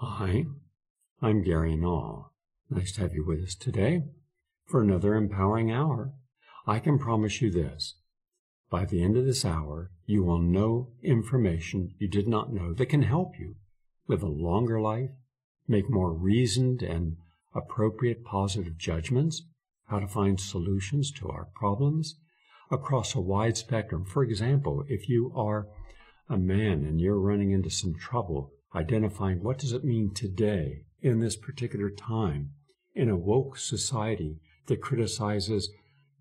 Hi, I'm Gary Null. Nice to have you with us today for another empowering hour. I can promise you this. By the end of this hour, you will know information you did not know that can help you live a longer life, make more reasoned and appropriate positive judgments, how to find solutions to our problems across a wide spectrum. For example, if you are a man and you're running into some trouble identifying what does it mean today in this particular time in a woke society that criticizes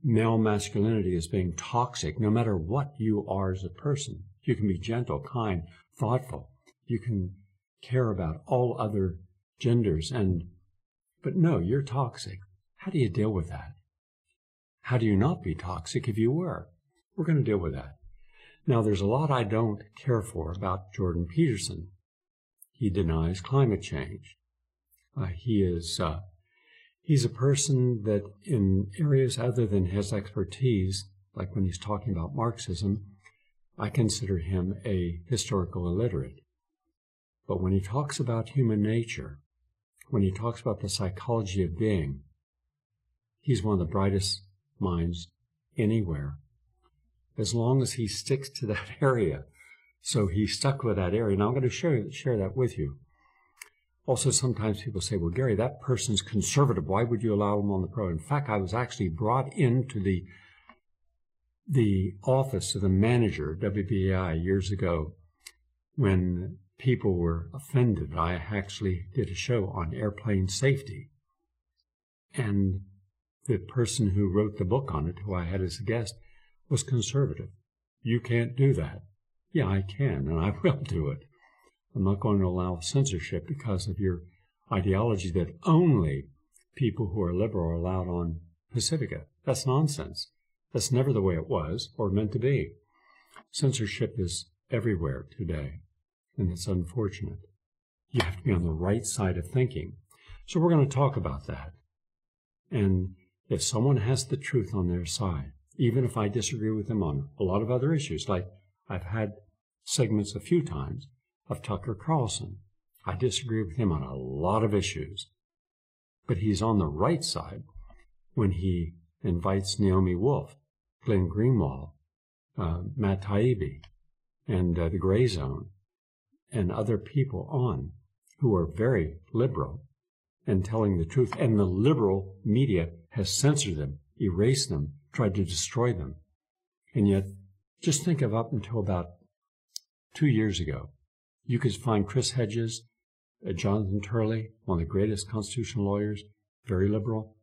male masculinity as being toxic no matter what you are as a person. You can be gentle kind thoughtful. You can care about all other genders and but no you're toxic. How do you deal with that? How do you not be toxic if you were? We're going to deal with that. Now there's a lot i don't care for about jordan peterson he denies climate change. Uh, he is uh, he's a person that in areas other than his expertise, like when he's talking about Marxism, I consider him a historical illiterate. But when he talks about human nature, when he talks about the psychology of being, he's one of the brightest minds anywhere. As long as he sticks to that area, so he stuck with that area. And I'm going to share, share that with you. Also, sometimes people say, well, Gary, that person's conservative. Why would you allow him on the pro? In fact, I was actually brought into the, the office of the manager of WBAI years ago when people were offended. I actually did a show on airplane safety. And the person who wrote the book on it, who I had as a guest, was conservative. You can't do that. Yeah, I can, and I will do it. I'm not going to allow censorship because of your ideology that only people who are liberal are allowed on Pacifica. That's nonsense. That's never the way it was or meant to be. Censorship is everywhere today, and it's unfortunate. You have to be on the right side of thinking. So we're going to talk about that. And if someone has the truth on their side, even if I disagree with them on a lot of other issues, like I've had segments a few times of Tucker Carlson. I disagree with him on a lot of issues, but he's on the right side when he invites Naomi Wolf, Glenn Greenwald, uh, Matt Taibbi, and uh, the Gray Zone, and other people on who are very liberal and telling the truth. And the liberal media has censored them, erased them, tried to destroy them. And yet just think of up until about two years ago, you could find Chris Hedges, uh, Jonathan Turley, one of the greatest constitutional lawyers, very liberal,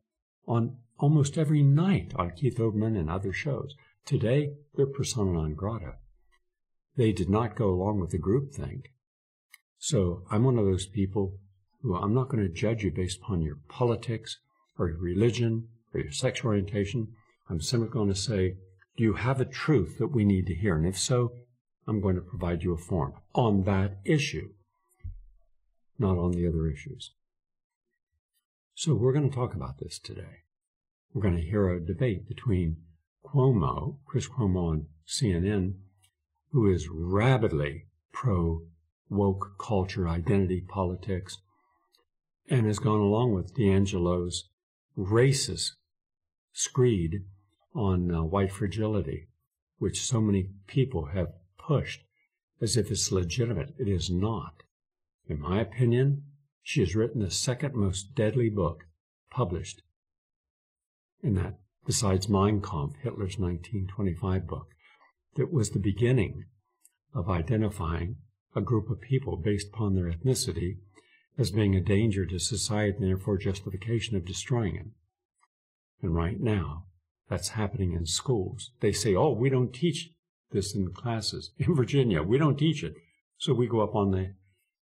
on almost every night on Keith Olbermann and other shows. Today, they're persona non grata. They did not go along with the groupthink. So I'm one of those people who I'm not going to judge you based upon your politics or your religion or your sexual orientation. I'm simply going to say, do you have a truth that we need to hear? And if so, I'm going to provide you a form on that issue, not on the other issues. So we're going to talk about this today. We're going to hear a debate between Cuomo, Chris Cuomo on CNN, who is rabidly pro woke culture, identity politics, and has gone along with DiAngelo's racist screed on uh, white fragility, which so many people have pushed as if it's legitimate. It is not. In my opinion, she has written the second most deadly book published in that, besides Mein Kampf, Hitler's 1925 book, that was the beginning of identifying a group of people based upon their ethnicity as being a danger to society and therefore justification of destroying it. And right now, that's happening in schools. They say, oh, we don't teach this in classes. In Virginia, we don't teach it. So we go up on the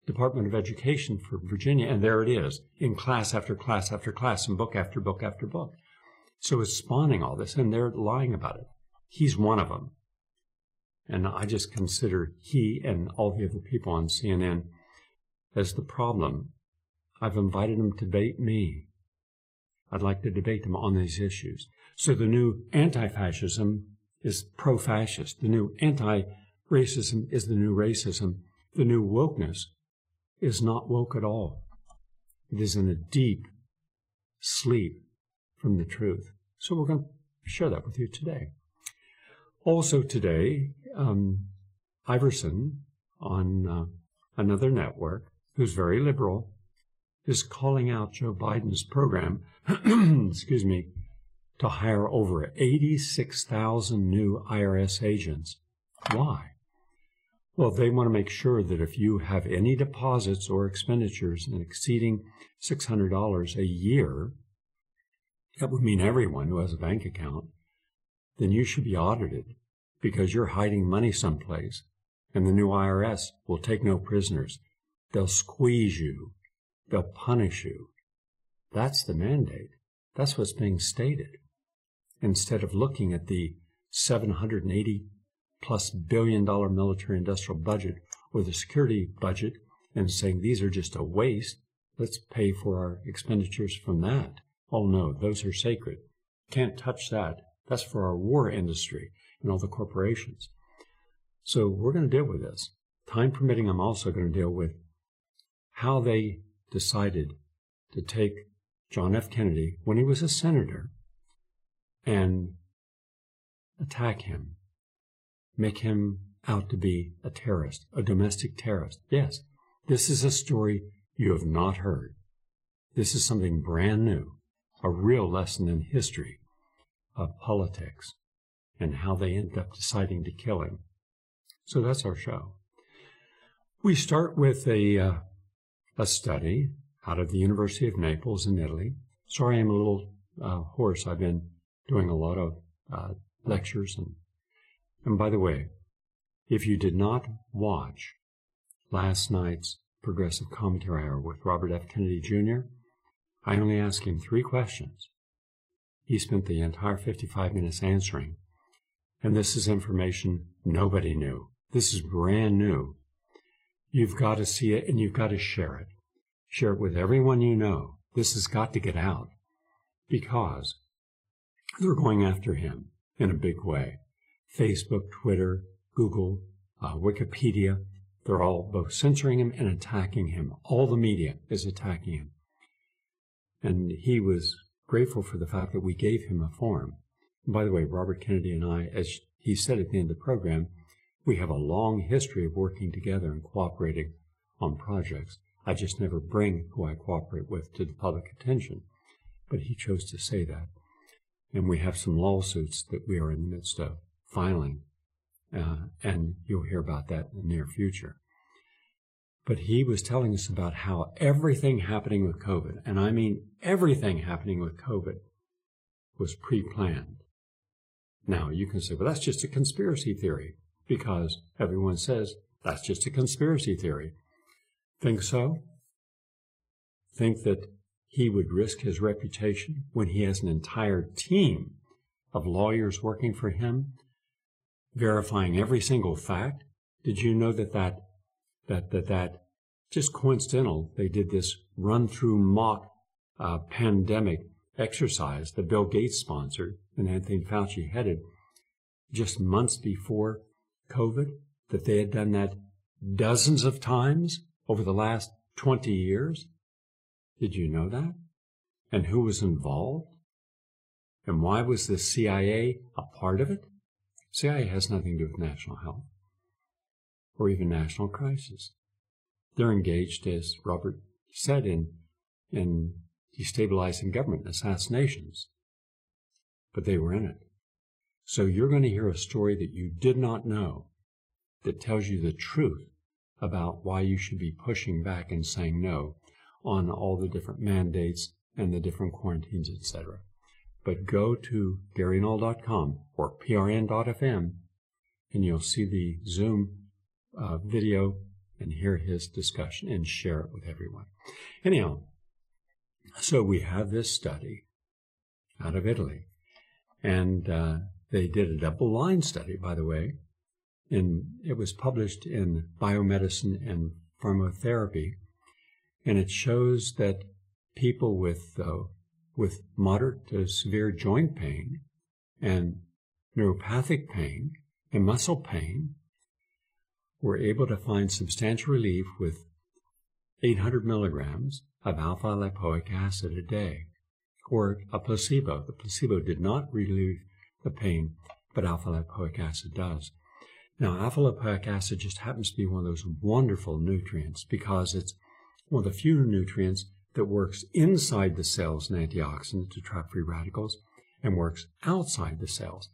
Department of Education for Virginia, and there it is in class after class after class, and book after book after book. So it's spawning all this, and they're lying about it. He's one of them. And I just consider he and all the other people on CNN as the problem. I've invited them to debate me. I'd like to debate them on these issues. So the new anti-fascism is pro-fascist. The new anti-racism is the new racism. The new wokeness is not woke at all. It is in a deep sleep from the truth. So we're going to share that with you today. Also today, um, Iverson on uh, another network, who's very liberal, is calling out Joe Biden's program, excuse me, to hire over 86,000 new IRS agents. Why? Well, they want to make sure that if you have any deposits or expenditures exceeding $600 a year, that would mean everyone who has a bank account, then you should be audited because you're hiding money someplace and the new IRS will take no prisoners. They'll squeeze you. They'll punish you. That's the mandate. That's what's being stated. Instead of looking at the 780 plus billion dollar military industrial budget or the security budget and saying these are just a waste, let's pay for our expenditures from that. Oh no, those are sacred. Can't touch that. That's for our war industry and all the corporations. So we're going to deal with this. Time permitting, I'm also going to deal with how they decided to take John F. Kennedy when he was a senator and attack him, make him out to be a terrorist, a domestic terrorist. Yes, this is a story you have not heard. This is something brand new, a real lesson in history of politics and how they end up deciding to kill him. So that's our show. We start with a, uh, a study out of the University of Naples in Italy. Sorry, I'm a little uh, hoarse. I've been doing a lot of uh, lectures. And, and by the way, if you did not watch last night's progressive commentary hour with Robert F. Kennedy Jr., I only asked him three questions. He spent the entire 55 minutes answering. And this is information nobody knew. This is brand new. You've got to see it and you've got to share it. Share it with everyone you know. This has got to get out because they're going after him in a big way. Facebook, Twitter, Google, uh, Wikipedia, they're all both censoring him and attacking him. All the media is attacking him. And he was grateful for the fact that we gave him a forum. And by the way, Robert Kennedy and I, as he said at the end of the program, we have a long history of working together and cooperating on projects. I just never bring who I cooperate with to the public attention. But he chose to say that. And we have some lawsuits that we are in the midst of filing. Uh, and you'll hear about that in the near future. But he was telling us about how everything happening with COVID, and I mean everything happening with COVID, was pre planned. Now, you can say, well, that's just a conspiracy theory because everyone says that's just a conspiracy theory. Think so? Think that he would risk his reputation when he has an entire team of lawyers working for him, verifying every single fact? Did you know that that, that, that, that just coincidental, they did this run through mock uh, pandemic exercise that Bill Gates sponsored and Anthony Fauci headed just months before COVID, that they had done that dozens of times over the last 20 years? Did you know that? And who was involved? And why was the CIA a part of it? CIA has nothing to do with national health or even national crisis. They're engaged, as Robert said, in, in destabilizing government assassinations. But they were in it. So you're going to hear a story that you did not know that tells you the truth about why you should be pushing back and saying no on all the different mandates and the different quarantines, etc. But go to GaryNull.com or PRN.fm and you'll see the Zoom uh, video and hear his discussion and share it with everyone. Anyhow, so we have this study out of Italy, and uh, they did a double blind study, by the way, and it was published in Biomedicine and Pharmacotherapy, and it shows that people with uh, with moderate to severe joint pain and neuropathic pain and muscle pain were able to find substantial relief with 800 milligrams of alpha lipoic acid a day, or a placebo. The placebo did not relieve the pain, but alpha lipoic acid does. Now, alpha lipoic acid just happens to be one of those wonderful nutrients because it's one of the few nutrients that works inside the cells an antioxidant to trap free radicals and works outside the cells.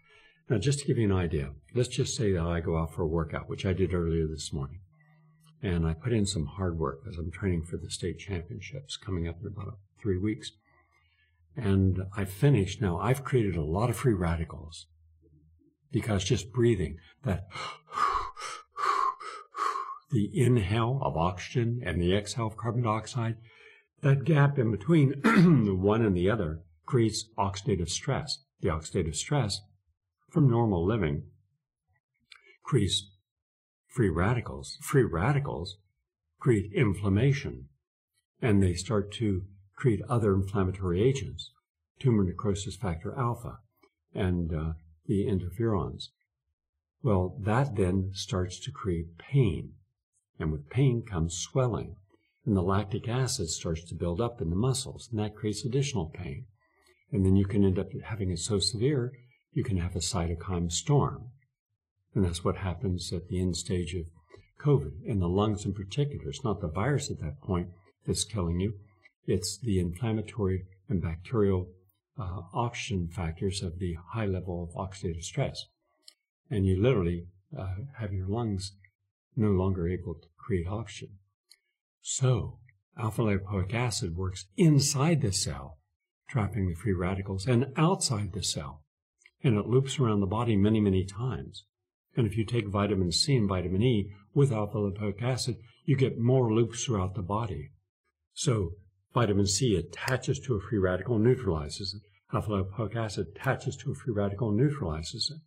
Now, just to give you an idea, let's just say that I go out for a workout, which I did earlier this morning, and I put in some hard work as I'm training for the state championships coming up in about three weeks. And I finished. Now, I've created a lot of free radicals because just breathing that the inhale of oxygen and the exhale of carbon dioxide, that gap in between the one and the other creates oxidative stress. The oxidative stress from normal living creates free radicals. Free radicals create inflammation and they start to create other inflammatory agents, tumor necrosis factor alpha and uh, the interferons. Well, that then starts to create pain. And with pain comes swelling. And the lactic acid starts to build up in the muscles, and that creates additional pain. And then you can end up having it so severe you can have a cytokine storm. And that's what happens at the end stage of COVID, in the lungs in particular. It's not the virus at that point that's killing you, it's the inflammatory and bacterial uh, oxygen factors of the high level of oxidative stress. And you literally uh, have your lungs no longer able to create oxygen. So, alpha lipoic acid works inside the cell, trapping the free radicals, and outside the cell, and it loops around the body many, many times. And if you take vitamin C and vitamin E with alpha lipoic acid, you get more loops throughout the body. So vitamin C attaches to a free radical neutralizes it. Alpha lipoic acid attaches to a free radical neutralizes it.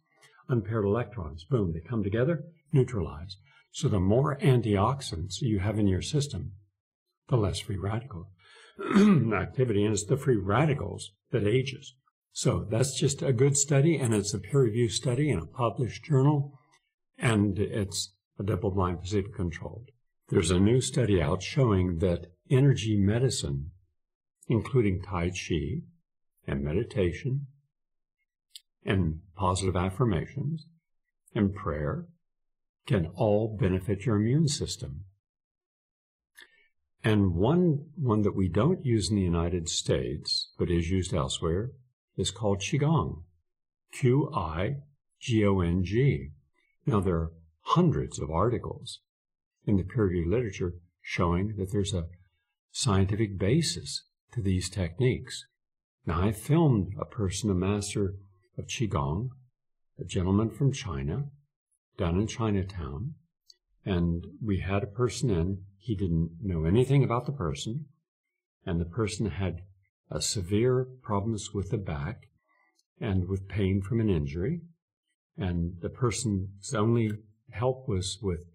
Unpaired electrons, boom, they come together, neutralize. So the more antioxidants you have in your system, the less free radical activity. And it's the free radicals that ages. So that's just a good study, and it's a peer-reviewed study in a published journal, and it's a double-blind, placebo-controlled. There's a new study out showing that energy medicine, including Tai Chi and meditation and positive affirmations and prayer, can all benefit your immune system. And one, one that we don't use in the United States, but is used elsewhere, is called Qigong. Q-I-G-O-N-G. Now there are hundreds of articles in the peer-reviewed literature showing that there's a scientific basis to these techniques. Now I filmed a person, a master of Qigong, a gentleman from China, down in Chinatown, and we had a person in. He didn't know anything about the person, and the person had uh, severe problems with the back and with pain from an injury. And the person's only help was with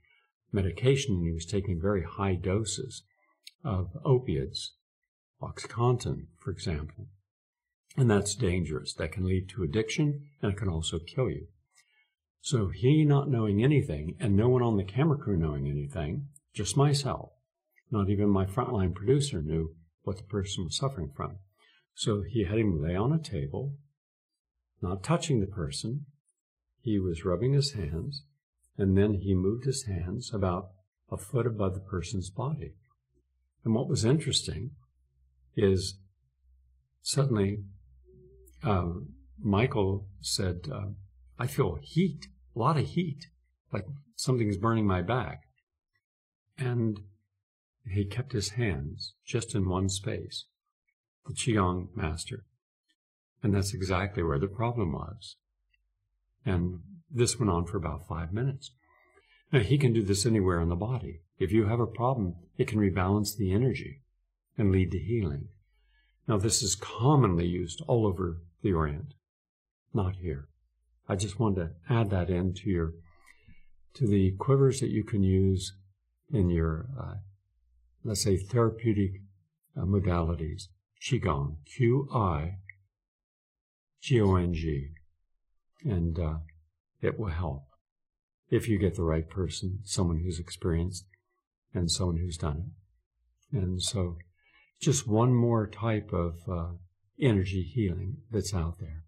medication, and he was taking very high doses of opiates, Oxycontin, for example. And that's dangerous. That can lead to addiction, and it can also kill you. So he not knowing anything, and no one on the camera crew knowing anything, just myself, not even my frontline producer knew what the person was suffering from. So he had him lay on a table, not touching the person. He was rubbing his hands, and then he moved his hands about a foot above the person's body. And what was interesting is suddenly um, Michael said, uh, I feel heat, a lot of heat, like something's burning my back. And he kept his hands just in one space the Qigong master. And that's exactly where the problem was. And this went on for about five minutes. Now, he can do this anywhere in the body. If you have a problem, it can rebalance the energy and lead to healing. Now, this is commonly used all over the Orient, not here. I just wanted to add that into your, to the quivers that you can use in your, uh, let's say, therapeutic uh, modalities. Qigong, Q-I, G-O-N-G, and uh, it will help if you get the right person, someone who's experienced and someone who's done it. And so just one more type of uh, energy healing that's out there.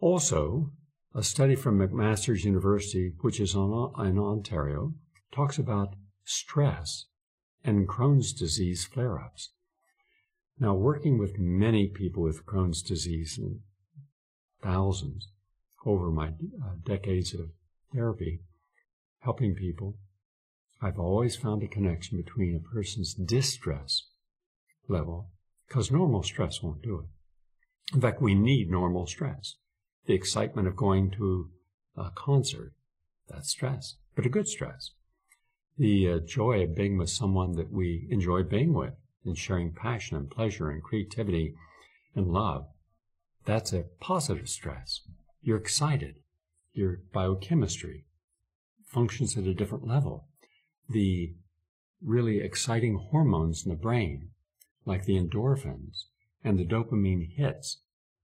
Also, a study from McMaster's University, which is on, in Ontario, talks about stress and Crohn's disease flare ups. Now, working with many people with Crohn's disease, and thousands over my uh, decades of therapy, helping people, I've always found a connection between a person's distress level, because normal stress won't do it. In fact, we need normal stress. The excitement of going to a concert, that's stress, but a good stress. The uh, joy of being with someone that we enjoy being with and sharing passion and pleasure and creativity and love, that's a positive stress. You're excited. Your biochemistry functions at a different level the really exciting hormones in the brain, like the endorphins and the dopamine hits,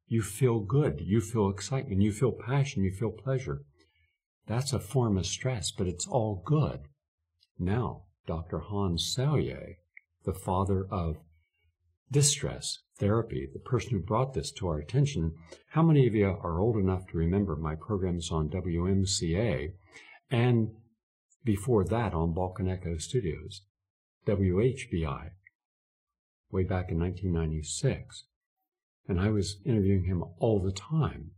you feel good, you feel excitement, you feel passion, you feel pleasure. That's a form of stress, but it's all good. Now, Dr. Hans Selye, the father of distress therapy, the person who brought this to our attention, how many of you are old enough to remember my programs on WMCA and before that on Balkan Echo Studios, WHBI, way back in 1996. And I was interviewing him all the time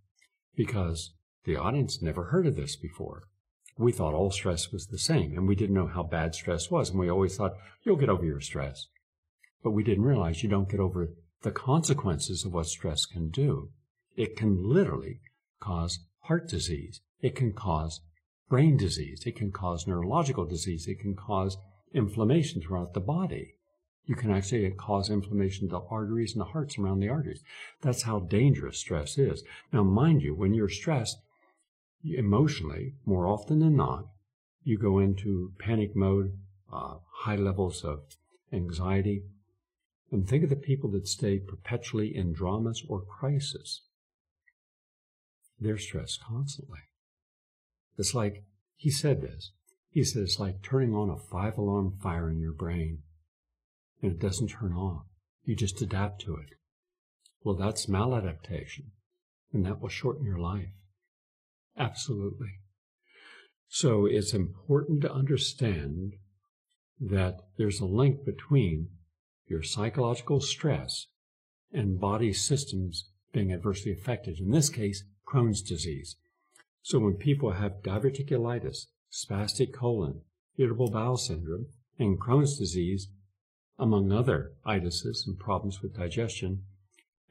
because the audience never heard of this before. We thought all stress was the same, and we didn't know how bad stress was, and we always thought, you'll get over your stress. But we didn't realize you don't get over the consequences of what stress can do. It can literally cause heart disease. It can cause brain disease. It can cause neurological disease. It can cause inflammation throughout the body. You can actually cause inflammation to the arteries and the hearts around the arteries. That's how dangerous stress is. Now, mind you, when you're stressed emotionally, more often than not, you go into panic mode, uh, high levels of anxiety. And think of the people that stay perpetually in dramas or crisis. They're stressed constantly. It's like, he said this. He said it's like turning on a five alarm fire in your brain and it doesn't turn off. You just adapt to it. Well, that's maladaptation and that will shorten your life. Absolutely. So it's important to understand that there's a link between your psychological stress and body systems being adversely affected. In this case, Crohn's disease. So when people have diverticulitis, spastic colon, irritable bowel syndrome, and Crohn's disease, among other itises and problems with digestion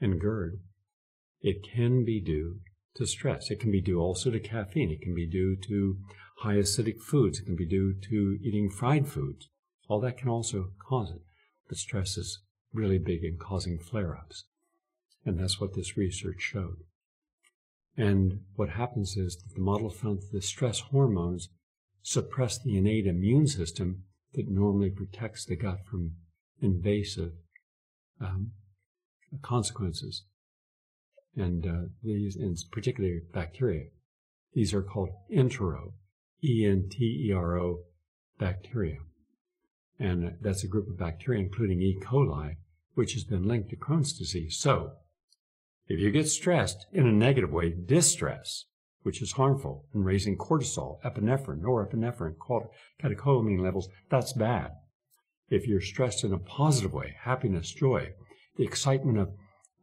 and GERD, it can be due to stress. It can be due also to caffeine. It can be due to high acidic foods. It can be due to eating fried foods. All that can also cause it. But stress is really big in causing flare ups. And that's what this research showed. And what happens is that the model found that the stress hormones suppress the innate immune system that normally protects the gut from invasive um, consequences. And uh, these, in particular bacteria, these are called entero, E-N-T-E-R-O bacteria. And that's a group of bacteria, including E. coli, which has been linked to Crohn's disease. So if you get stressed in a negative way, distress, which is harmful and raising cortisol, epinephrine, norepinephrine, catecholamine levels, that's bad. If you're stressed in a positive way, happiness, joy, the excitement of,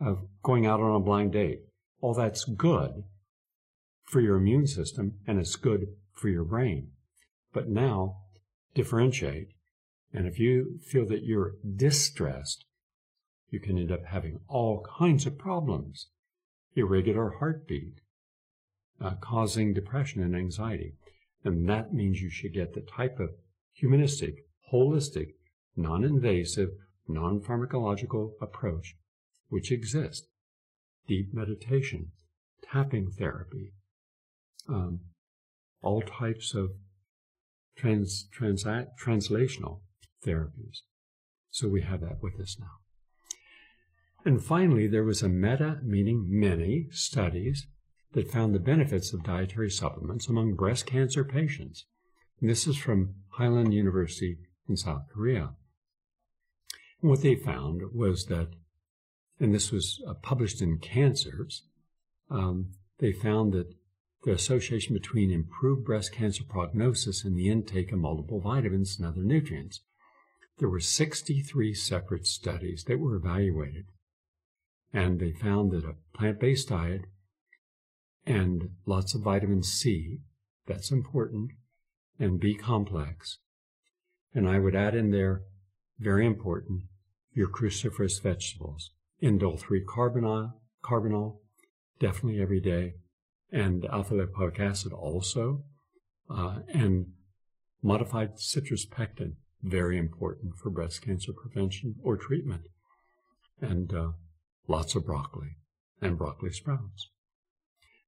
of going out on a blind date, all that's good for your immune system and it's good for your brain. But now differentiate. And if you feel that you're distressed, you can end up having all kinds of problems. Irregular heartbeat, uh, causing depression and anxiety. And that means you should get the type of humanistic, holistic, non-invasive, non-pharmacological approach which exists. Deep meditation, tapping therapy, um, all types of trans, translational therapies. So we have that with us now. And finally, there was a meta, meaning many, studies that found the benefits of dietary supplements among breast cancer patients. And this is from Highland University in South Korea. What they found was that, and this was uh, published in Cancers, um, they found that the association between improved breast cancer prognosis and the intake of multiple vitamins and other nutrients. There were 63 separate studies that were evaluated, and they found that a plant-based diet and lots of vitamin C, that's important, and B complex. And I would add in there, very important, your cruciferous vegetables, indole 3 carbinol, carbinol, definitely every day, and alpha lipoic acid also, uh, and modified citrus pectin, very important for breast cancer prevention or treatment, and uh, lots of broccoli and broccoli sprouts.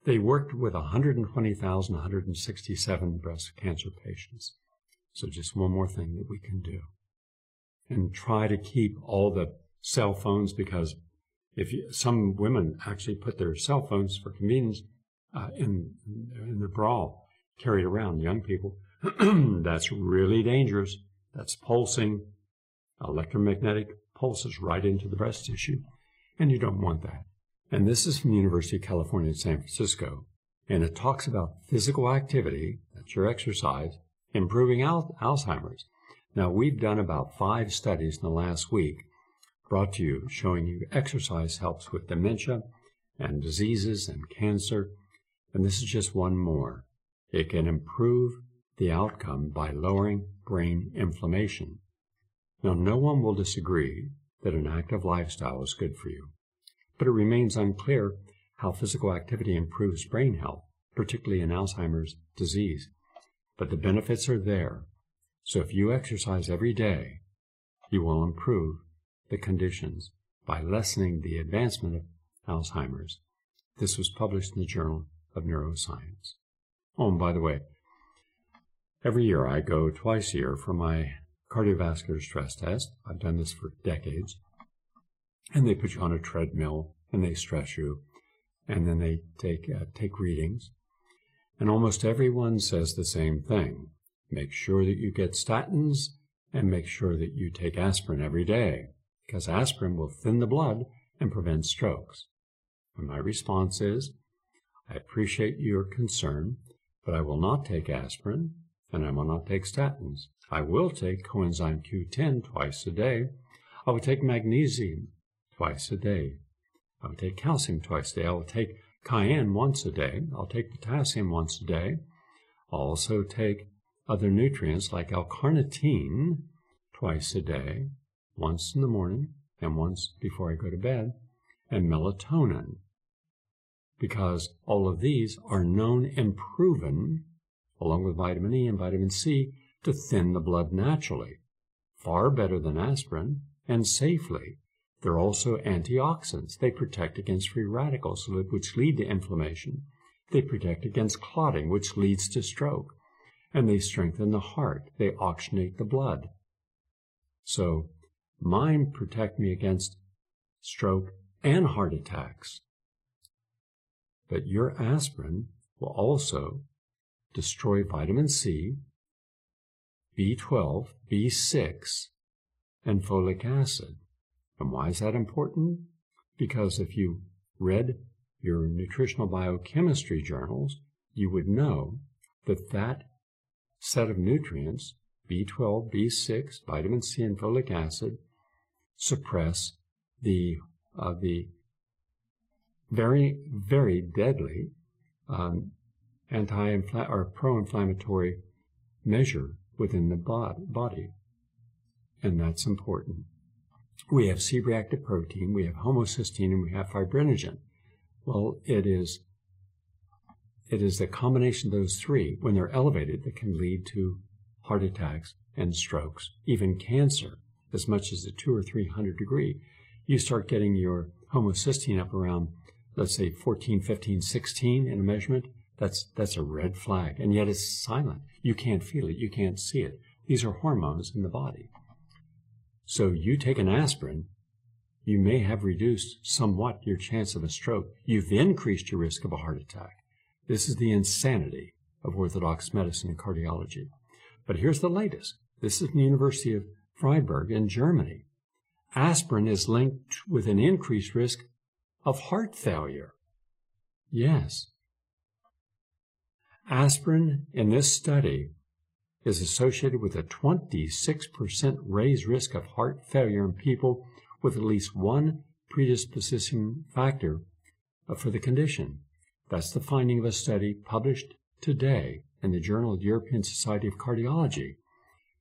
They worked with 120,167 breast cancer patients. So just one more thing that we can do. And try to keep all the cell phones because if you, some women actually put their cell phones for convenience uh, in, in the bra carried around, young people, that's really dangerous. That's pulsing electromagnetic pulses right into the breast tissue, and you don't want that. And this is from the University of California in San Francisco, and it talks about physical activity, that's your exercise, improving al- Alzheimer's. Now, we've done about five studies in the last week brought to you showing you exercise helps with dementia and diseases and cancer and this is just one more. It can improve the outcome by lowering brain inflammation. Now, no one will disagree that an active lifestyle is good for you, but it remains unclear how physical activity improves brain health, particularly in Alzheimer's disease. But the benefits are there. So if you exercise every day, you will improve the conditions by lessening the advancement of Alzheimer's. This was published in the Journal of neuroscience. Oh, and by the way, every year I go twice a year for my cardiovascular stress test. I've done this for decades. And they put you on a treadmill and they stress you, and then they take uh, take readings. And almost everyone says the same thing. Make sure that you get statins and make sure that you take aspirin every day because aspirin will thin the blood and prevent strokes. And my response is, I appreciate your concern, but I will not take aspirin and I will not take statins. I will take coenzyme Q10 twice a day. I will take magnesium twice a day. I will take calcium twice a day. I will take cayenne once a day. I'll take potassium once a day. I'll also take other nutrients like L-carnitine twice a day, once in the morning and once before I go to bed, and melatonin because all of these are known and proven, along with vitamin E and vitamin C, to thin the blood naturally, far better than aspirin, and safely. They're also antioxidants. They protect against free radicals, which lead to inflammation. They protect against clotting, which leads to stroke. And they strengthen the heart. They oxygenate the blood. So, mine protect me against stroke and heart attacks. But your aspirin will also destroy vitamin C, B12, B6, and folic acid. And why is that important? Because if you read your nutritional biochemistry journals, you would know that that set of nutrients, B12, B6, vitamin C, and folic acid, suppress the, uh, the very, very deadly um, anti or pro-inflammatory measure within the body. And that's important. We have C-reactive protein, we have homocysteine, and we have fibrinogen. Well, it is it is the combination of those three, when they're elevated, that can lead to heart attacks and strokes, even cancer, as much as a two or three hundred degree. You start getting your homocysteine up around let's say 14, 15, 16 in a measurement, that's, that's a red flag. And yet it's silent. You can't feel it. You can't see it. These are hormones in the body. So you take an aspirin, you may have reduced somewhat your chance of a stroke. You've increased your risk of a heart attack. This is the insanity of orthodox medicine and cardiology. But here's the latest. This is from the University of Freiburg in Germany. aspirin is linked with an increased risk of heart failure. Yes. Aspirin in this study is associated with a 26% raised risk of heart failure in people with at least one predisposing factor for the condition. That's the finding of a study published today in the Journal of the European Society of Cardiology.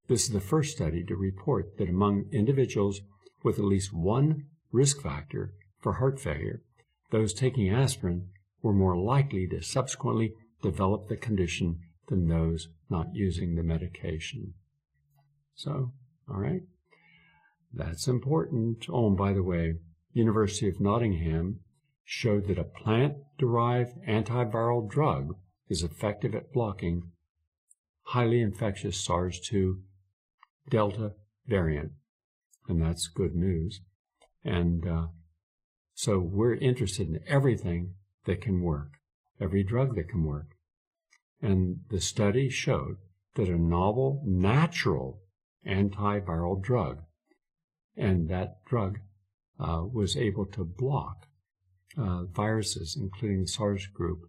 This is the first study to report that among individuals with at least one risk factor for heart failure, those taking aspirin were more likely to subsequently develop the condition than those not using the medication. So, all right, that's important. Oh, and by the way, University of Nottingham showed that a plant-derived antiviral drug is effective at blocking highly infectious SARS-2 Delta variant, and that's good news. And uh, so we're interested in everything that can work, every drug that can work. And the study showed that a novel, natural antiviral drug, and that drug uh, was able to block uh, viruses, including the SARS group,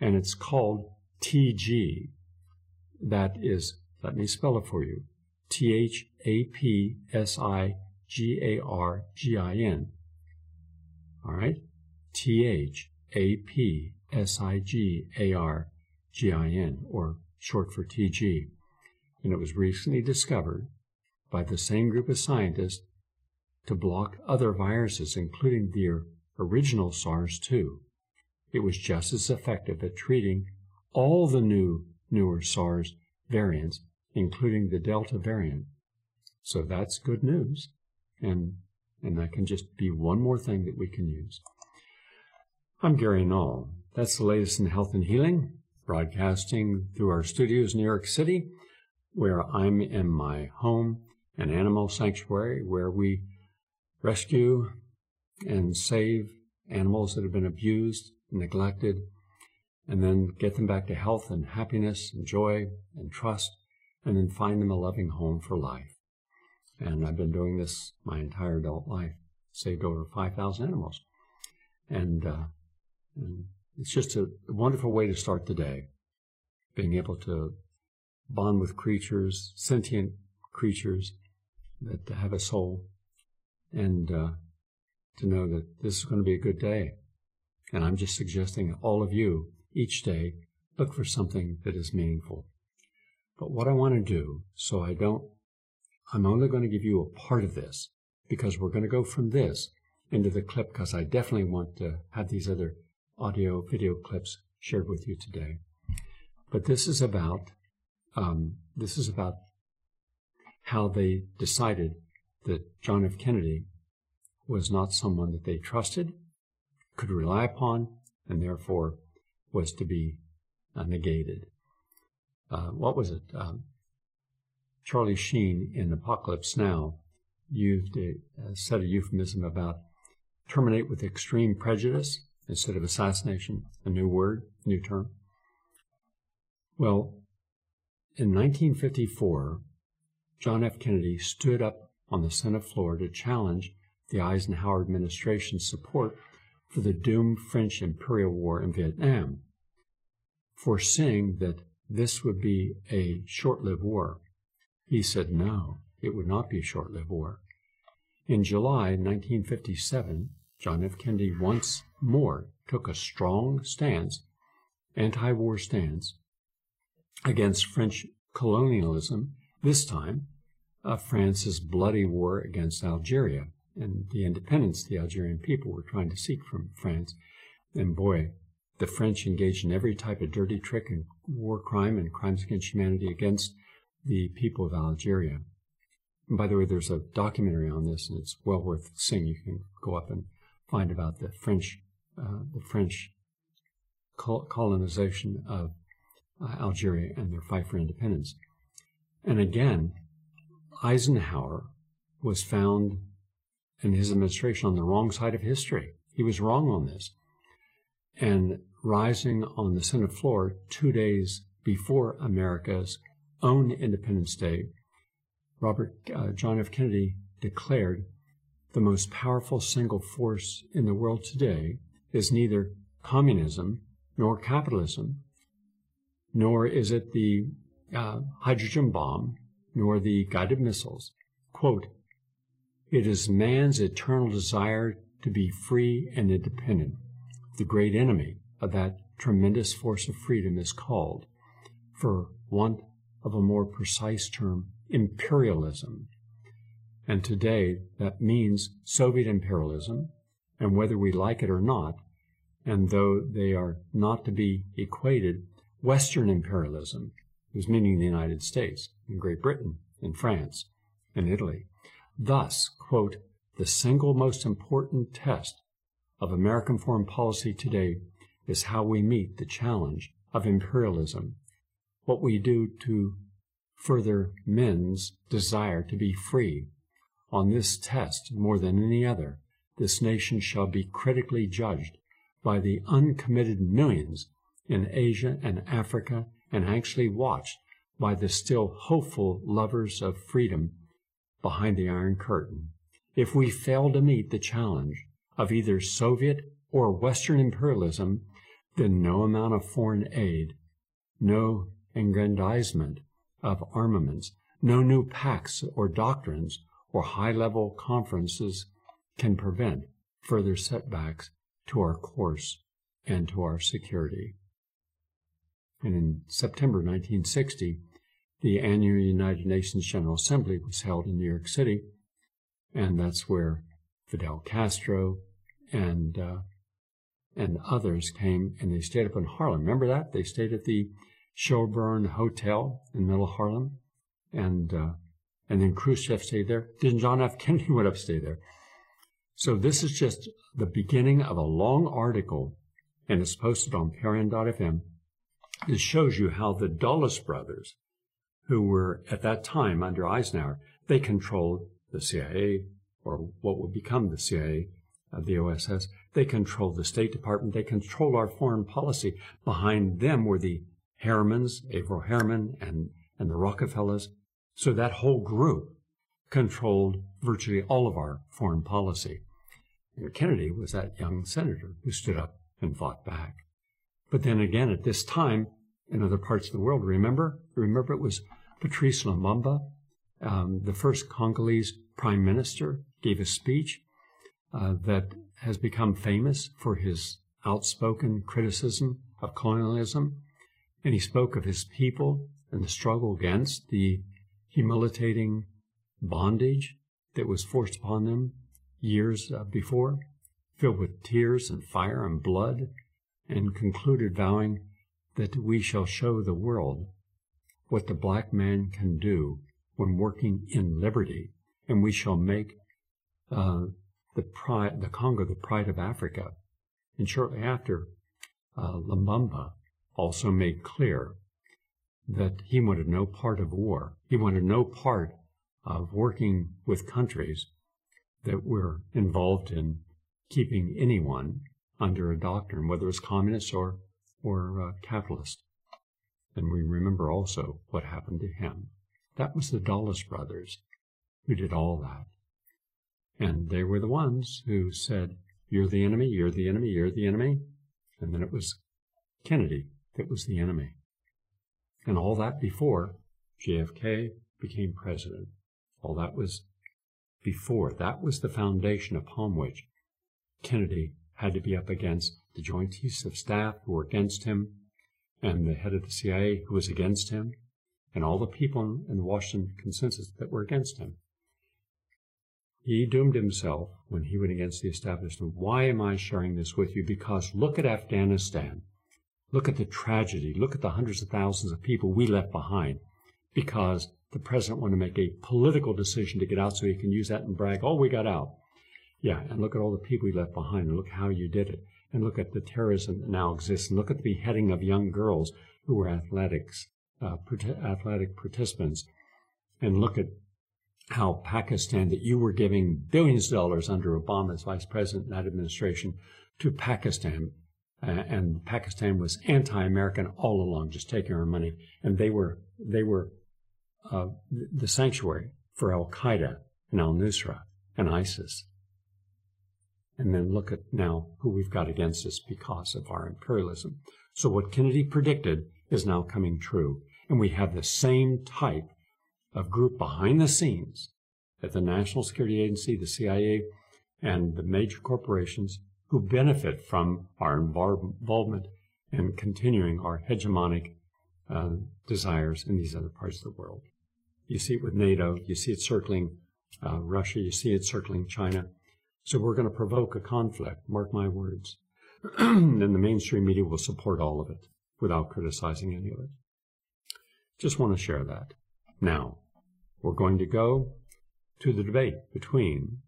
and it's called TG. That is, let me spell it for you T H A P S I G A R G I N. All right? T H A P S I G A R G I N, or short for TG, and it was recently discovered by the same group of scientists to block other viruses, including the original SARS-2. It was just as effective at treating all the new newer SARS variants, including the Delta variant. So that's good news. And, and that can just be one more thing that we can use. I'm Gary Null. That's the latest in health and healing broadcasting through our studios in New York City, where I'm in my home, an animal sanctuary where we rescue and save animals that have been abused neglected, and then get them back to health and happiness and joy and trust, and then find them a loving home for life. And I've been doing this my entire adult life, saved over 5,000 animals. And, uh, and it's just a wonderful way to start the day, being able to bond with creatures, sentient creatures that have a soul, and uh, to know that this is going to be a good day. And I'm just suggesting that all of you each day look for something that is meaningful. But what I want to do, so I don't, I'm only going to give you a part of this because we're going to go from this into the clip because I definitely want to have these other audio video clips shared with you today. But this is about um, this is about how they decided that John F. Kennedy was not someone that they trusted, could rely upon, and therefore was to be uh, negated. Uh, what was it? Um, Charlie Sheen in Apocalypse Now used a, a set of euphemism about terminate with extreme prejudice instead of assassination, a new word, new term. Well, in 1954, John F. Kennedy stood up on the Senate floor to challenge the Eisenhower administration's support for the doomed French imperial war in Vietnam, foreseeing that this would be a short-lived war. He said no, it would not be a short-lived war. In July 1957, John F. Kennedy once more took a strong stance, anti-war stance, against French colonialism, this time uh, France's bloody war against Algeria and the independence the Algerian people were trying to seek from France. And boy, the French engaged in every type of dirty trick and war crime and crimes against humanity against the people of Algeria. And by the way, there's a documentary on this, and it's well worth seeing. You can go up and find about the French, uh, the French colonization of uh, Algeria and their fight for independence. And again, Eisenhower was found in his administration on the wrong side of history. He was wrong on this. And rising on the Senate floor two days before America's own Independence Day, Robert uh, John F. Kennedy declared the most powerful single force in the world today is neither communism nor capitalism, nor is it the uh, hydrogen bomb, nor the guided missiles. Quote, it is man's eternal desire to be free and independent. The great enemy of that tremendous force of freedom is called, for want of a more precise term, imperialism. And today that means Soviet imperialism, and whether we like it or not, and though they are not to be equated, Western imperialism, is meaning the United States, and Great Britain, and France, and Italy. Thus, quote, the single most important test of American foreign policy today is how we meet the challenge of imperialism, what we do to further men's desire to be free. On this test, more than any other, this nation shall be critically judged by the uncommitted millions in Asia and Africa and anxiously watched by the still hopeful lovers of freedom behind the Iron Curtain. If we fail to meet the challenge of either Soviet or Western imperialism, then no amount of foreign aid, no aggrandizement of armaments, no new pacts or doctrines or high-level conferences can prevent further setbacks to our course and to our security. And in September 1960, the annual United Nations General Assembly was held in New York City, and that's where Fidel Castro and uh, and others came and they stayed up in Harlem. Remember that? They stayed at the Shelburne Hotel in Middle Harlem, and uh, and then Khrushchev stayed there. Then John F. Kennedy went up to stay there. So this is just the beginning of a long article, and it's posted on PRN.fm. This shows you how the Dulles brothers, who were at that time under Eisenhower, they controlled the CIA, or what would become the CIA, uh, the OSS. They controlled the State Department. They controlled our foreign policy. Behind them were the Harrimans, Averell Harriman, and, and the Rockefellers. So that whole group controlled virtually all of our foreign policy. And Kennedy was that young senator who stood up and fought back. But then again, at this time, in other parts of the world, remember? Remember it was Patrice Lumumba, um, the first Congolese prime minister, gave a speech uh, that has become famous for his outspoken criticism of colonialism. And he spoke of his people and the struggle against the humiliating bondage that was forced upon them years uh, before, filled with tears and fire and blood, and concluded vowing that we shall show the world what the black man can do when working in liberty, and we shall make uh, the pride, the Congo, the pride of Africa. And shortly after, uh, Lumumba also made clear that he wanted no part of war. He wanted no part of working with countries that were involved in keeping anyone under a doctrine, whether it's communist or, or uh, capitalist. And we remember also what happened to him. That was the Dulles brothers who did all that. And they were the ones who said, You're the enemy, you're the enemy, you're the enemy. And then it was Kennedy that was the enemy. And all that before JFK became president. All that was before. That was the foundation upon which Kennedy had to be up against the Joint Chiefs of Staff who were against him, and the head of the CIA who was against him, and all the people in the Washington consensus that were against him. He doomed himself when he went against the establishment. Why am I sharing this with you? Because look at Afghanistan. Look at the tragedy. Look at the hundreds of thousands of people we left behind because the president wanted to make a political decision to get out so he can use that and brag, oh, we got out. Yeah, and look at all the people we left behind and look how you did it. And look at the terrorism that now exists and look at the beheading of young girls who were athletics, uh, athletic participants. And look at how Pakistan, that you were giving billions of dollars under Obama as vice president in that administration to Pakistan, uh, and Pakistan was anti-American all along, just taking our money, and they were they were uh, the sanctuary for Al Qaeda and Al Nusra and ISIS and then look at now who we've got against us because of our imperialism. So what Kennedy predicted is now coming true. And we have the same type of group behind the scenes at the National Security Agency, the CIA, and the major corporations who benefit from our involvement in continuing our hegemonic uh, desires in these other parts of the world. You see it with NATO, you see it circling uh, Russia, you see it circling China. So we're going to provoke a conflict, mark my words. and the mainstream media will support all of it without criticizing any of it. Just want to share that. Now, we're going to go to the debate between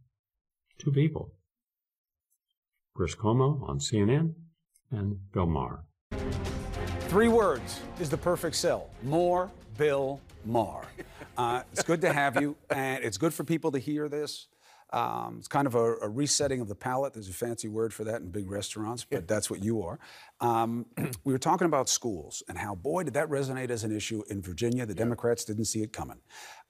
two people Chris Cuomo on CNN and Bill Maher. Three words is the perfect sell more Bill Maher. Uh, it's good to have you, and it's good for people to hear this. Um, it's kind of a, a, resetting of the palate. There's a fancy word for that in big restaurants, but that's what you are. Um, we were talking about schools and how, boy, did that resonate as an issue in Virginia. The yeah. Democrats didn't see it coming.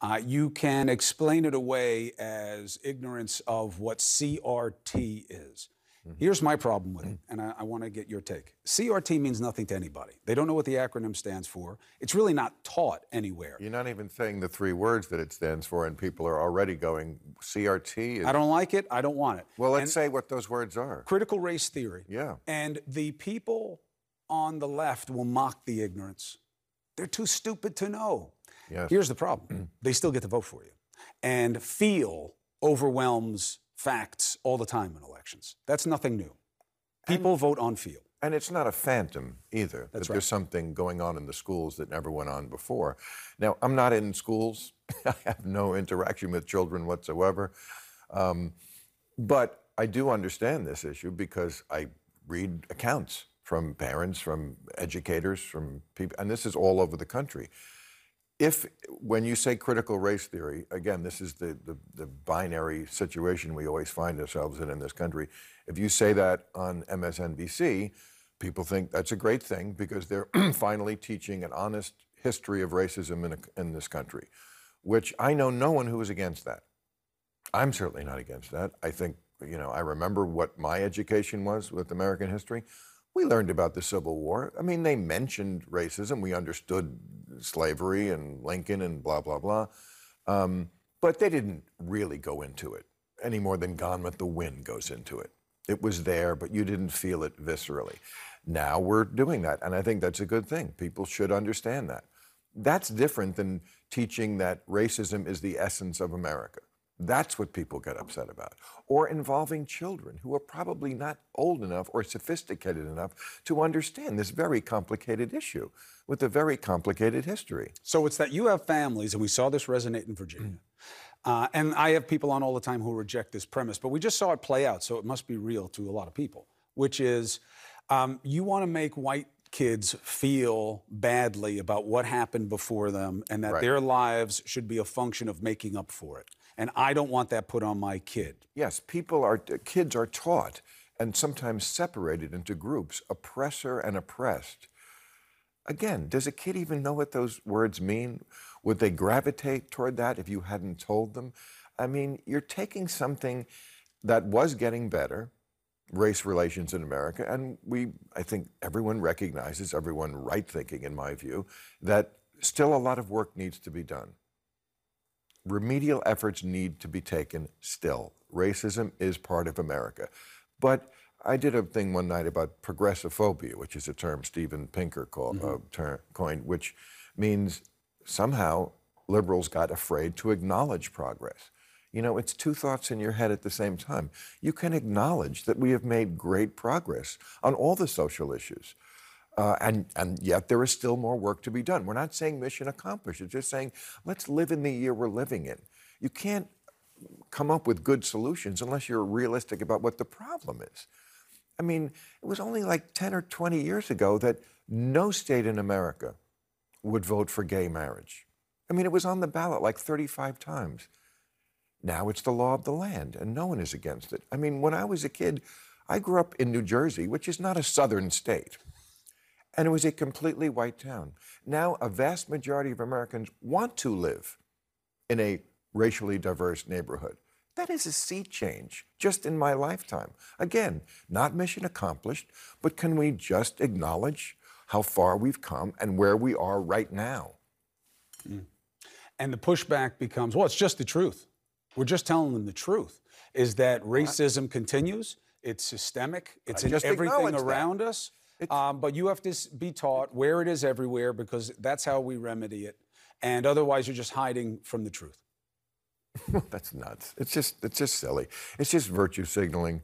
Uh, you can explain it away as ignorance of what CRT is. Mm-hmm. Here's my problem with it, and I, I want to get your take. CRT means nothing to anybody. They don't know what the acronym stands for. It's really not taught anywhere. You're not even saying the three words that it stands for, and people are already going, CRT is... I don't like it. I don't want it. Well, let's and say what those words are. Critical race theory. Yeah. And the people on the left will mock the ignorance. They're too stupid to know. Yes. Here's the problem. they still get to vote for you. And feel overwhelms facts all the time in elections. That's nothing new. People and, vote on feel. And it's not a phantom either. That's that right. There's something going on in the schools that never went on before. Now, I'm not in schools. I have no interaction with children whatsoever. Um, but I do understand this issue because I read accounts from parents, from educators, from people, and this is all over the country if when you say critical race theory, again, this is the, the, the, binary situation we always find ourselves in in this country. If you say that on MSNBC, people think that's a great thing because they're finally teaching an honest history of racism in, a, in this country, which I know no one who is against that. I'm certainly not against that. I think, you know, I remember what my education was with American history. We learned about the Civil War. I mean, they mentioned racism. We understood slavery and Lincoln and blah, blah, blah. Um, but they didn't really go into it any more than Gone with the Wind goes into it. It was there, but you didn't feel it viscerally. Now we're doing that, and I think that's a good thing. People should understand that. That's different than teaching that racism is the essence of America. That's what people get upset about. Or involving children who are probably not old enough or sophisticated enough to understand this very complicated issue with a very complicated history. So it's that you have families, and we saw this resonate in Virginia. Mm. Uh, and I have people on all the time who reject this premise, but we just saw it play out, so it must be real to a lot of people, which is um, you want to make white kids feel badly about what happened before them and that right. their lives should be a function of making up for it and I don't want that put on my kid. Yes, people are uh, kids are taught and sometimes separated into groups, oppressor and oppressed. Again, does a kid even know what those words mean? Would they gravitate toward that if you hadn't told them? I mean, you're taking something that was getting better, race relations in America, and we, I think everyone recognizes, everyone right thinking in my view, that still a lot of work needs to be done remedial efforts need to be taken still. Racism is part of America. But I did a thing one night about progressophobia, which is a term Steven Pinker called, mm-hmm. uh, coined, which means somehow liberals got afraid to acknowledge progress. You know, it's two thoughts in your head at the same time. You can acknowledge that we have made great progress on all the social issues. Uh, and, and yet there is still more work to be done. We're not saying mission accomplished. It's just saying let's live in the year we're living in. You can't come up with good solutions unless you're realistic about what the problem is. I mean, it was only like 10 or 20 years ago that no state in America would vote for gay marriage. I mean, it was on the ballot like 35 times. Now it's the law of the land, and no one is against it. I mean, when I was a kid, I grew up in New Jersey, which is not a southern state and it was a completely white town. Now, a vast majority of Americans want to live in a racially diverse neighborhood. That is a sea change just in my lifetime. Again, not mission accomplished, but can we just acknowledge how far we've come and where we are right now? Hmm. And the pushback becomes, well, it's just the truth. We're just telling them the truth. Is that racism continues? It's systemic. It's I in everything acknowledged that. around us. Um, but you have to be taught where it is everywhere because that's how we remedy it. And otherwise, you're just hiding from the truth. That's nuts. It's just it's just silly. It's just virtue signaling.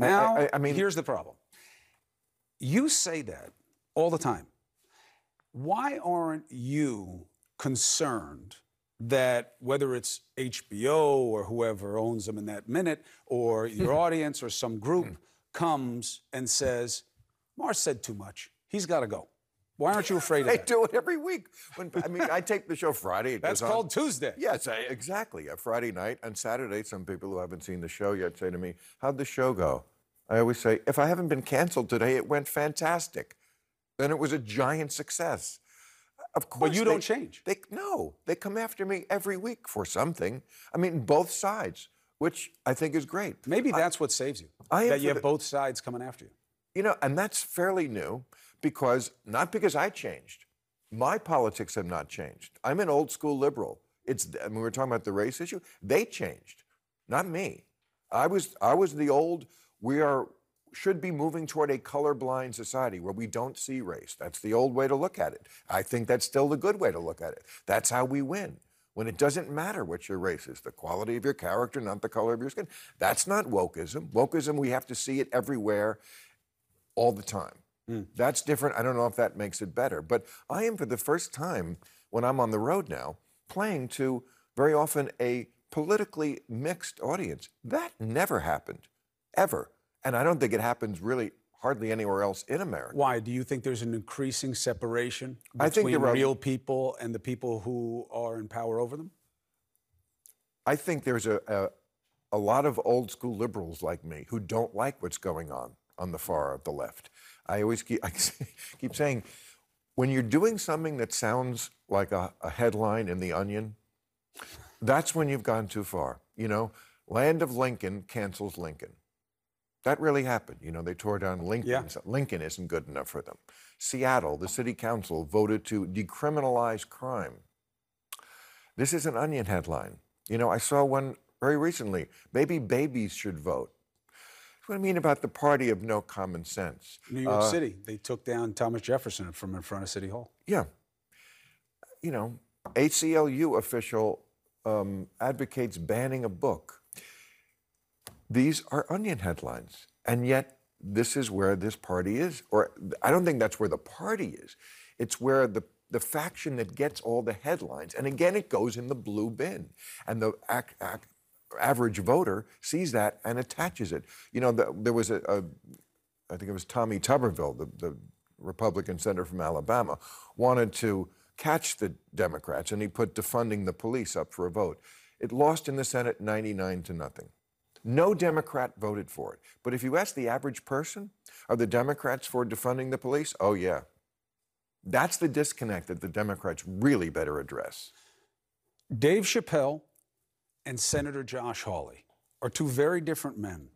I- Now, I, I mean, here's the problem. You say that all the time. Why aren't you concerned that whether it's HBO or whoever owns them in that minute, or your audience or some group comes and says, Maher's said too much. He's got to go. Why aren't you afraid of I do it every week. When I mean, I take the show Friday. That's goes on- called Tuesday. Yes, I, exactly. A Friday night and Saturday. Some people who haven't seen the show yet say to me, "How'd the show go?" I always say, "If I haven't been canceled today, it went fantastic. Then it was a giant success." Of course, but you they- don't change. They no, they come after me every week for something. I mean, both sides, which I think is great. Maybe that's what saves you. I that you have the- both sides coming after you. You know, and that's fairly new because not because I changed. My politics have not changed. I'm an old school liberal. It's I mean, we were talking about the race issue. They changed, not me. I was I was the old. We are should be moving toward a colorblind society where we don't see race. That's the old way to look at it. I think that's still the good way to look at it. That's how we win. When it doesn't matter what your race is, the quality of your character, not the color of your skin. That's not wokeism. Wokeism, we have to see it everywhere all the time. Hmm. That's different. I don't know if that makes it better. But I am, for the first time when I'm on the road now, playing to very often a politically mixed audience. That never happened, ever. And I don't think it happens really hardly anywhere else in America. Why? Do you think there's an increasing separation I think between are- real people and the people who are in power over them? I think there's a, a, a lot of old school liberals like me who don't like what's going on on the far of the left. I always keep, I keep saying, when you're doing something that sounds like a, a headline in The Onion, that's when you've gone too far. You know, Land of Lincoln cancels Lincoln. That really happened. You know, they tore down Lincoln. Yeah. Lincoln isn't good enough for them. Seattle, the city council voted to decriminalize crime. This is an onion headline. You know, I saw one very recently. Maybe babies should vote. What I mean about the party of no common sense. New York Uh, City, they took down Thomas Jefferson from in front of City Hall. Yeah. You know, ACLU official um, advocates banning a book. These are onion headlines. And yet, this is where this party is. Or I don't think that's where the party is. It's where the, the faction that gets all the headlines. And again, it goes in the blue bin. And the ac- ac- average voter sees that and attaches it. You know, the, there was a, a I think it was Tommy Tuberville, the, the Republican senator from Alabama, wanted to catch the Democrats, and he put defunding the police up for a vote. It lost in the Senate 99 to nothing. No Democrat voted for it. But if you ask the average person, are the Democrats for defunding the police? Oh, yeah. That's the disconnect that the Democrats really better address. Dave Chappelle and Senator Josh Hawley are two very different men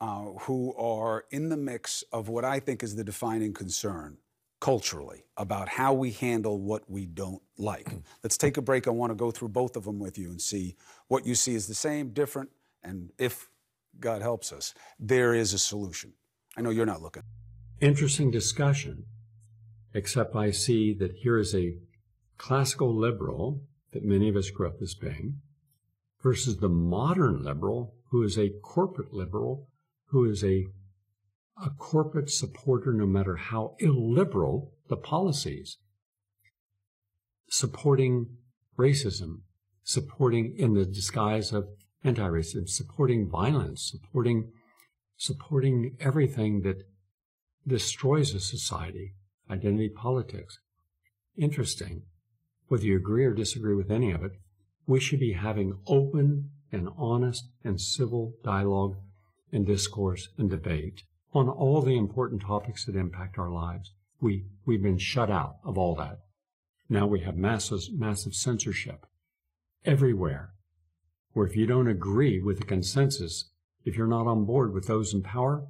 uh, who are in the mix of what I think is the defining concern culturally about how we handle what we don't like. Let's take a break. I want to go through both of them with you and see what you see is the same, different, and if God helps us, there is a solution. I know you're not looking. Interesting discussion, except I see that here is a classical liberal that many of us grew up as being versus the modern liberal who is a corporate liberal who is a a corporate supporter no matter how illiberal the policies supporting racism supporting in the disguise of anti-racism supporting violence supporting supporting everything that destroys a society identity politics. Interesting whether you agree or disagree with any of it we should be having open and honest and civil dialogue and discourse and debate on all the important topics that impact our lives. We, we've been shut out of all that. Now we have massive, massive censorship everywhere where if you don't agree with the consensus, if you're not on board with those in power,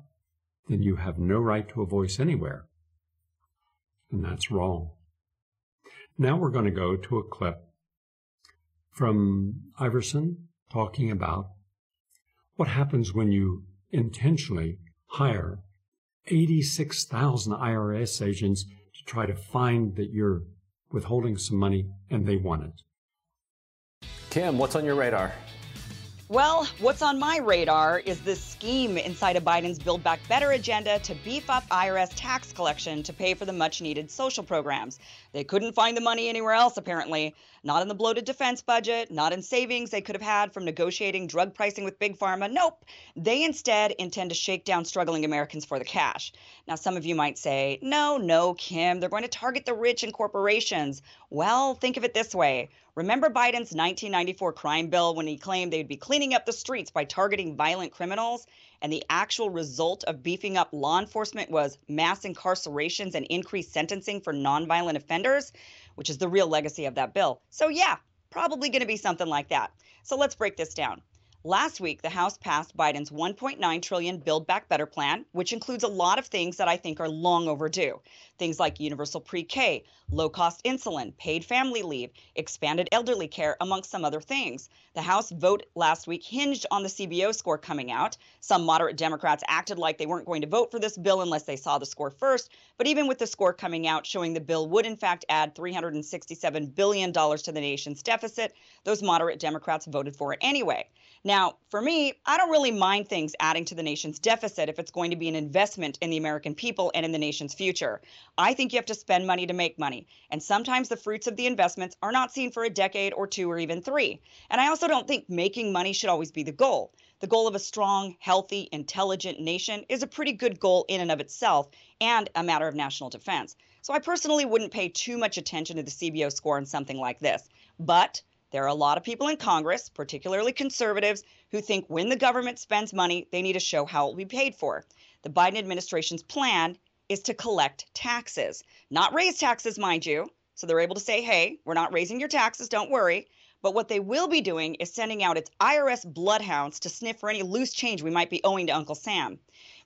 then you have no right to a voice anywhere. And that's wrong. Now we're going to go to a clip from Iversen talking about what happens when you intentionally hire 86,000 IRS agents to try to find that you're withholding some money and they want it. Kim, what's on your radar? Well, what's on my radar is this scheme inside of Biden's Build Back Better agenda to beef up IRS tax collection to pay for the much needed social programs. They couldn't find the money anywhere else, apparently. Not in the bloated defense budget, not in savings they could have had from negotiating drug pricing with Big Pharma. Nope. They instead intend to shake down struggling Americans for the cash. Now, some of you might say, no, no, Kim, they're going to target the rich and corporations. Well, think of it this way Remember Biden's 1994 crime bill when he claimed they'd be cleaning up the streets by targeting violent criminals? And the actual result of beefing up law enforcement was mass incarcerations and increased sentencing for nonviolent offenders, which is the real legacy of that bill. So, yeah, probably going to be something like that. So, let's break this down. Last week, the House passed Biden's 1.9 trillion Build Back Better plan, which includes a lot of things that I think are long overdue. Things like universal pre-K, low-cost insulin, paid family leave, expanded elderly care, amongst some other things. The House vote last week hinged on the CBO score coming out. Some moderate Democrats acted like they weren't going to vote for this bill unless they saw the score first, but even with the score coming out showing the bill would in fact add $367 billion to the nation's deficit, those moderate Democrats voted for it anyway. Now, for me, I don't really mind things adding to the nation's deficit if it's going to be an investment in the American people and in the nation's future. I think you have to spend money to make money, and sometimes the fruits of the investments are not seen for a decade or two or even three. And I also don't think making money should always be the goal. The goal of a strong, healthy, intelligent nation is a pretty good goal in and of itself and a matter of national defense. So I personally wouldn't pay too much attention to the CBO score on something like this. But there are a lot of people in Congress, particularly conservatives, who think when the government spends money, they need to show how it will be paid for. The Biden administration's plan is to collect taxes, not raise taxes, mind you. So they're able to say, hey, we're not raising your taxes, don't worry. But what they will be doing is sending out its IRS bloodhounds to sniff for any loose change we might be owing to Uncle Sam.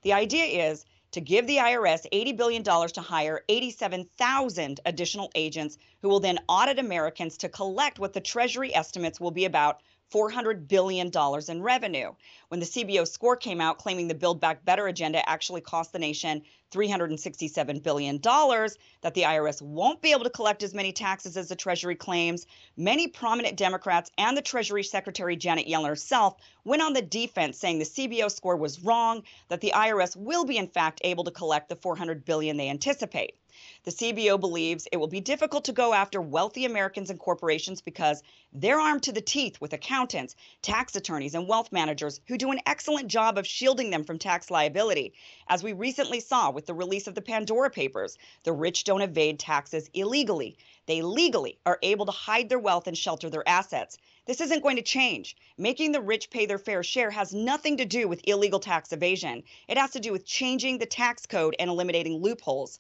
The idea is to give the IRS $80 billion to hire 87,000 additional agents who will then audit Americans to collect what the Treasury estimates will be about $400 billion in revenue. When the CBO score came out claiming the Build Back Better agenda actually cost the nation $367 billion, that the IRS won't be able to collect as many taxes as the Treasury claims, many prominent Democrats and the Treasury Secretary Janet Yellen herself went on the defense saying the CBO score was wrong, that the IRS will be in fact able to collect the 400 billion they anticipate. The CBO believes it will be difficult to go after wealthy Americans and corporations because they're armed to the teeth with accountants, tax attorneys, and wealth managers who do an excellent job of shielding them from tax liability. As we recently saw with the release of the Pandora Papers, the rich don't evade taxes illegally. They legally are able to hide their wealth and shelter their assets. This isn't going to change. Making the rich pay their fair share has nothing to do with illegal tax evasion. It has to do with changing the tax code and eliminating loopholes.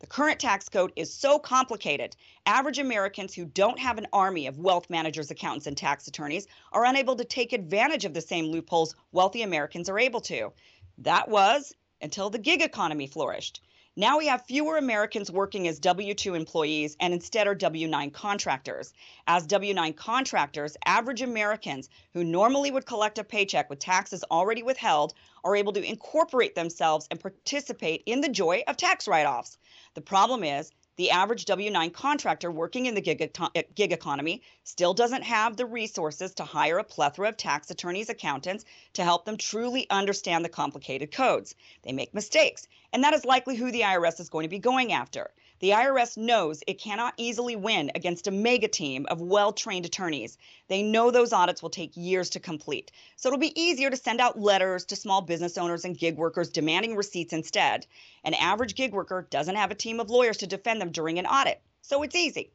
The current tax code is so complicated, average Americans who don't have an army of wealth managers, accountants, and tax attorneys are unable to take advantage of the same loopholes wealthy Americans are able to. That was until the gig economy flourished. Now we have fewer Americans working as W 2 employees and instead are W 9 contractors. As W 9 contractors, average Americans who normally would collect a paycheck with taxes already withheld are able to incorporate themselves and participate in the joy of tax write offs. The problem is, the average W 9 contractor working in the gig, eh, gig, economy still doesn't have the resources to hire a plethora of tax attorneys, accountants to help them truly understand the complicated codes. They make mistakes, and that is likely who the IRS is going to be going after. The IRS knows it cannot easily win against a mega team of well trained attorneys. They know those audits will take years to complete. So it'll be easier to send out letters to small business owners and gig workers demanding receipts instead. An average gig worker doesn't have a team of lawyers to defend them during an audit. So it's easy.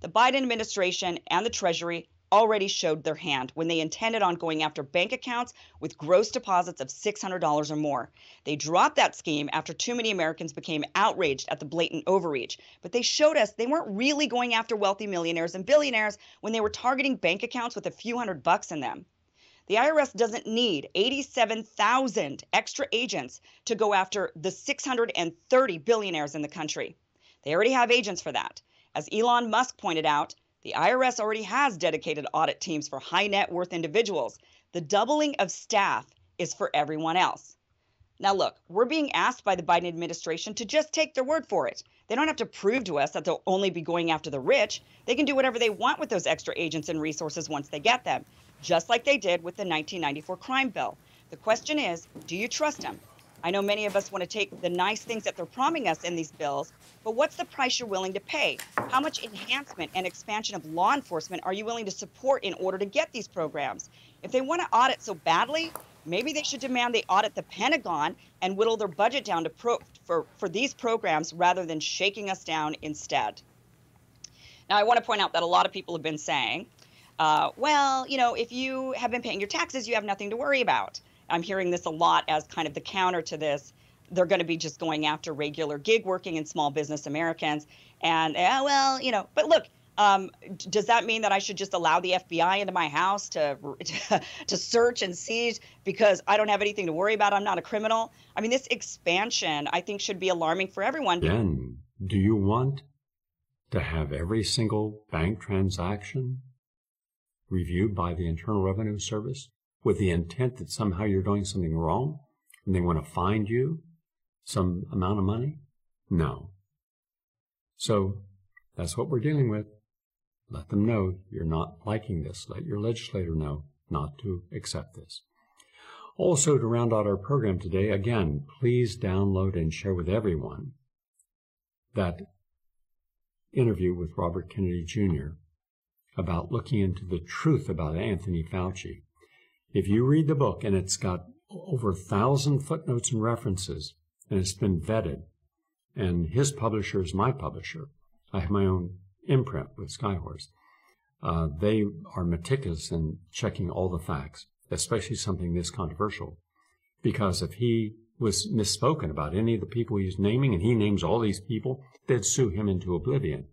The Biden administration and the Treasury already showed their hand when they intended on going after bank accounts with gross deposits of $600 or more. They dropped that scheme after too many Americans became outraged at the blatant overreach. But they showed us they weren't really going after wealthy millionaires and billionaires when they were targeting bank accounts with a few hundred bucks in them. The IRS doesn't need 87,000 extra agents to go after the 630 billionaires in the country. They already have agents for that. As Elon Musk pointed out, the IRS already has dedicated audit teams for high net worth individuals. The doubling of staff is for everyone else. Now, look, we're being asked by the Biden administration to just take their word for it. They don't have to prove to us that they'll only be going after the rich. They can do whatever they want with those extra agents and resources once they get them, just like they did with the 1994 crime bill. The question is do you trust them? I know many of us want to take the nice things that they're promising us in these bills, but what's the price you're willing to pay? How much enhancement and expansion of law enforcement are you willing to support in order to get these programs? If they want to audit so badly, maybe they should demand they audit the Pentagon and whittle their budget down to pro- for, for these programs rather than shaking us down instead. Now, I want to point out that a lot of people have been saying, uh, well, you know, if you have been paying your taxes, you have nothing to worry about. I'm hearing this a lot as kind of the counter to this. They're going to be just going after regular gig working and small business Americans. And, uh, well, you know, but look, um, does that mean that I should just allow the FBI into my house to, to, to search and seize because I don't have anything to worry about? I'm not a criminal. I mean, this expansion I think should be alarming for everyone. Then, do you want to have every single bank transaction reviewed by the Internal Revenue Service? With the intent that somehow you're doing something wrong and they want to find you some amount of money? No. So that's what we're dealing with. Let them know you're not liking this. Let your legislator know not to accept this. Also, to round out our program today, again, please download and share with everyone that interview with Robert Kennedy Jr. about looking into the truth about Anthony Fauci. If you read the book and it's got over a thousand footnotes and references, and it's been vetted, and his publisher is my publisher. I have my own imprint with Skyhorse. Uh, they are meticulous in checking all the facts, especially something this controversial. Because if he was misspoken about any of the people he's naming, and he names all these people, they'd sue him into oblivion.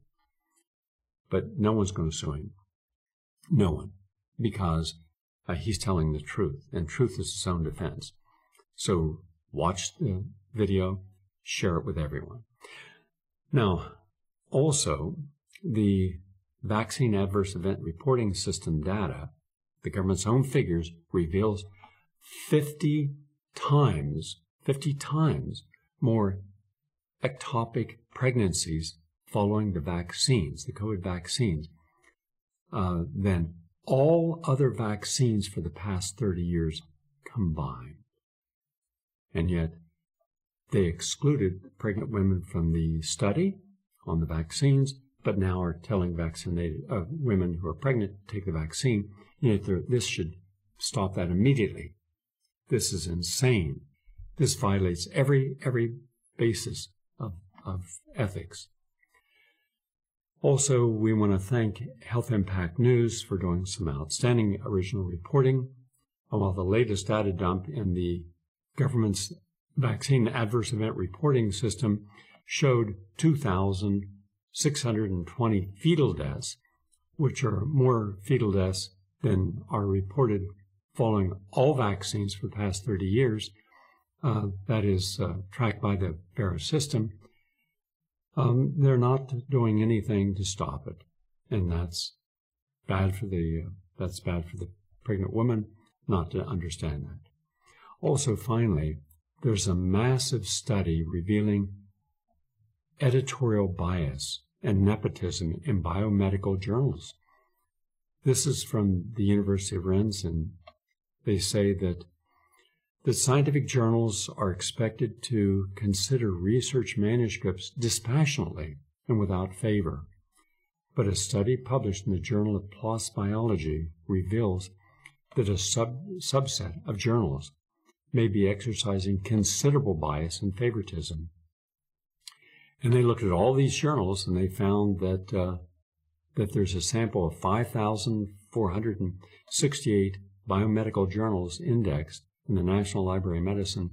But no one's going to sue him. No one. Because uh, he's telling the truth, and truth is his own defense. So watch the video, share it with everyone. Now, also, the vaccine adverse event reporting system data, the government's own figures, reveals 50 times, 50 times more ectopic pregnancies following the vaccines, the COVID vaccines, uh, than all other vaccines for the past 30 years combined. And yet, they excluded pregnant women from the study on the vaccines, but now are telling vaccinated uh, women who are pregnant to take the vaccine. Yet this should stop that immediately. This is insane. This violates every every basis of, of ethics. Also, we want to thank Health Impact News for doing some outstanding original reporting. While the latest data dump in the government's vaccine adverse event reporting system showed 2,620 fetal deaths, which are more fetal deaths than are reported following all vaccines for the past 30 years. Uh, that is uh, tracked by the VAERS system um, they're not doing anything to stop it, and that's bad for the uh, that's bad for the pregnant woman not to understand that. Also, finally, there's a massive study revealing editorial bias and nepotism in biomedical journals. This is from the University of Rennes, and they say that that scientific journals are expected to consider research manuscripts dispassionately and without favor. But a study published in the Journal of PLOS Biology reveals that a sub- subset of journals may be exercising considerable bias and favoritism. And they looked at all these journals and they found that uh, that there's a sample of 5,468 biomedical journals indexed in the National Library of Medicine,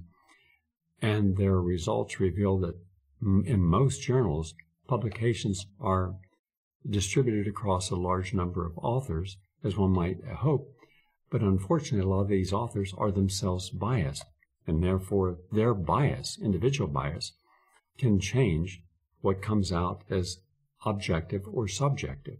and their results reveal that in most journals, publications are distributed across a large number of authors, as one might hope, But unfortunately, a lot of these authors are themselves biased, and therefore their bias, individual bias, can change what comes out as objective or subjective,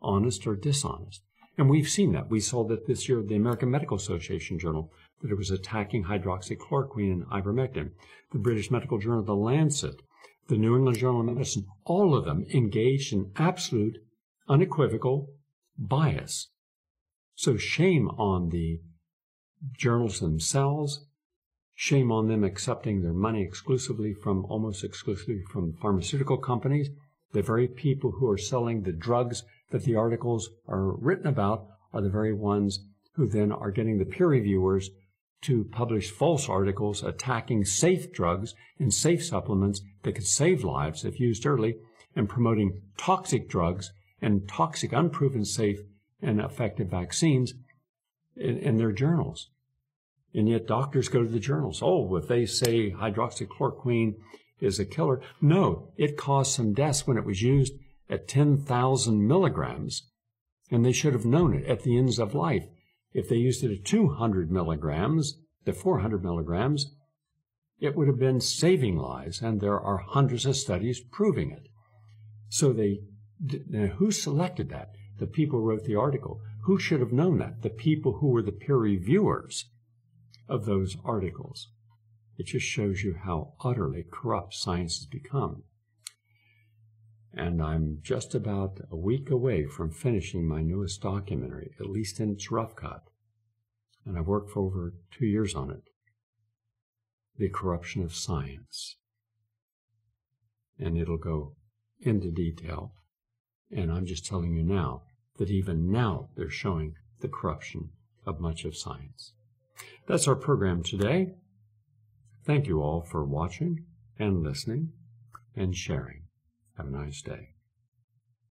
honest or dishonest. And we've seen that. We saw that this year, the American Medical Association Journal, that it was attacking hydroxychloroquine and ivermectin. The British Medical Journal, The Lancet, the New England Journal of Medicine, all of them engaged in absolute, unequivocal bias. So shame on the journals themselves, shame on them accepting their money exclusively from, almost exclusively from pharmaceutical companies, the very people who are selling the drugs that the articles are written about are the very ones who then are getting the peer reviewers to publish false articles attacking safe drugs and safe supplements that could save lives if used early and promoting toxic drugs and toxic, unproven safe and effective vaccines in, in their journals. And yet doctors go to the journals. Oh, if they say hydroxychloroquine is a killer. No, it caused some deaths when it was used at 10,000 milligrams, and they should have known it at the ends of life. If they used it at 200 milligrams, to 400 milligrams, it would have been saving lives, and there are hundreds of studies proving it. So they, who selected that? The people who wrote the article. Who should have known that? The people who were the peer reviewers of those articles. It just shows you how utterly corrupt science has become. And I'm just about a week away from finishing my newest documentary, at least in its rough cut. And I've worked for over two years on it. The corruption of science. And it'll go into detail. And I'm just telling you now that even now they're showing the corruption of much of science. That's our program today. Thank you all for watching and listening and sharing. Have a nice day.